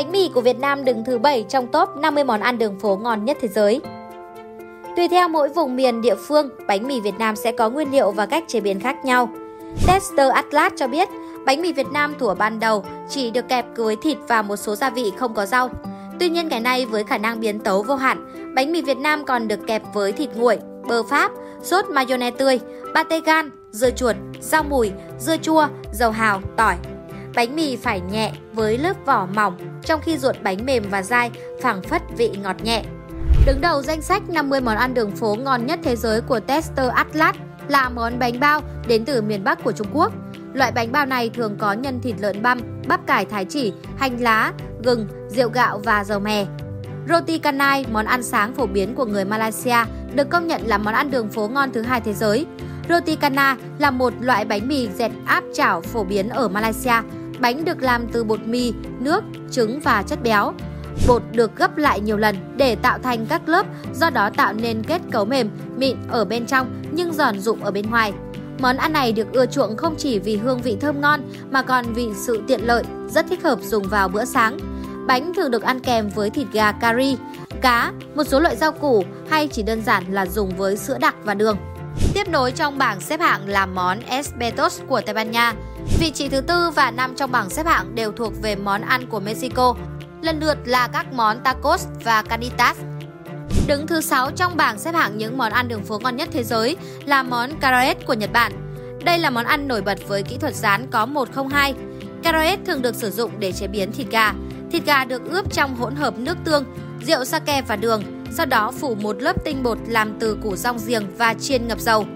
Bánh mì của Việt Nam đứng thứ 7 trong top 50 món ăn đường phố ngon nhất thế giới. Tùy theo mỗi vùng miền địa phương, bánh mì Việt Nam sẽ có nguyên liệu và cách chế biến khác nhau. Tester Atlas cho biết, bánh mì Việt Nam thủa ban đầu chỉ được kẹp với thịt và một số gia vị không có rau. Tuy nhiên ngày nay với khả năng biến tấu vô hạn, bánh mì Việt Nam còn được kẹp với thịt nguội, bơ pháp, sốt mayonnaise tươi, pate gan, dưa chuột, rau mùi, dưa chua, dầu hào, tỏi. Bánh mì phải nhẹ với lớp vỏ mỏng, trong khi ruột bánh mềm và dai, phảng phất vị ngọt nhẹ. Đứng đầu danh sách 50 món ăn đường phố ngon nhất thế giới của Tester Atlas là món bánh bao đến từ miền Bắc của Trung Quốc. Loại bánh bao này thường có nhân thịt lợn băm, bắp cải thái chỉ, hành lá, gừng, rượu gạo và dầu mè. Roti canai, món ăn sáng phổ biến của người Malaysia, được công nhận là món ăn đường phố ngon thứ hai thế giới. Roti cana là một loại bánh mì dẹt áp chảo phổ biến ở Malaysia. Bánh được làm từ bột mì, nước, trứng và chất béo. Bột được gấp lại nhiều lần để tạo thành các lớp, do đó tạo nên kết cấu mềm, mịn ở bên trong nhưng giòn rụm ở bên ngoài. Món ăn này được ưa chuộng không chỉ vì hương vị thơm ngon mà còn vì sự tiện lợi, rất thích hợp dùng vào bữa sáng. Bánh thường được ăn kèm với thịt gà curry, cá, một số loại rau củ hay chỉ đơn giản là dùng với sữa đặc và đường. Tiếp nối trong bảng xếp hạng là món Espetos của Tây Ban Nha. Vị trí thứ tư và năm trong bảng xếp hạng đều thuộc về món ăn của Mexico, lần lượt là các món tacos và carnitas. Đứng thứ 6 trong bảng xếp hạng những món ăn đường phố ngon nhất thế giới là món Karaet của Nhật Bản. Đây là món ăn nổi bật với kỹ thuật rán có 102. Karaet thường được sử dụng để chế biến thịt gà. Thịt gà được ướp trong hỗn hợp nước tương, rượu sake và đường, sau đó phủ một lớp tinh bột làm từ củ rong giềng và chiên ngập dầu.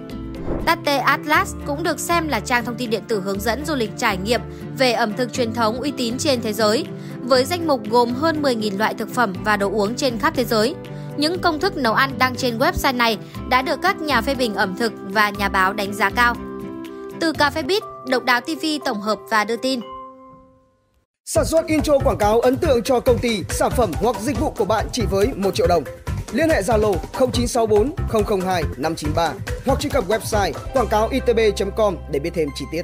Tate Atlas cũng được xem là trang thông tin điện tử hướng dẫn du lịch trải nghiệm về ẩm thực truyền thống uy tín trên thế giới, với danh mục gồm hơn 10.000 loại thực phẩm và đồ uống trên khắp thế giới. Những công thức nấu ăn đăng trên website này đã được các nhà phê bình ẩm thực và nhà báo đánh giá cao. Từ Cà phê Bít, Độc đáo TV tổng hợp và đưa tin. Sản xuất intro quảng cáo ấn tượng cho công ty, sản phẩm hoặc dịch vụ của bạn chỉ với 1 triệu đồng. Liên hệ Zalo 0964 002 593 hoặc truy cập website quảng cáo itb.com để biết thêm chi tiết.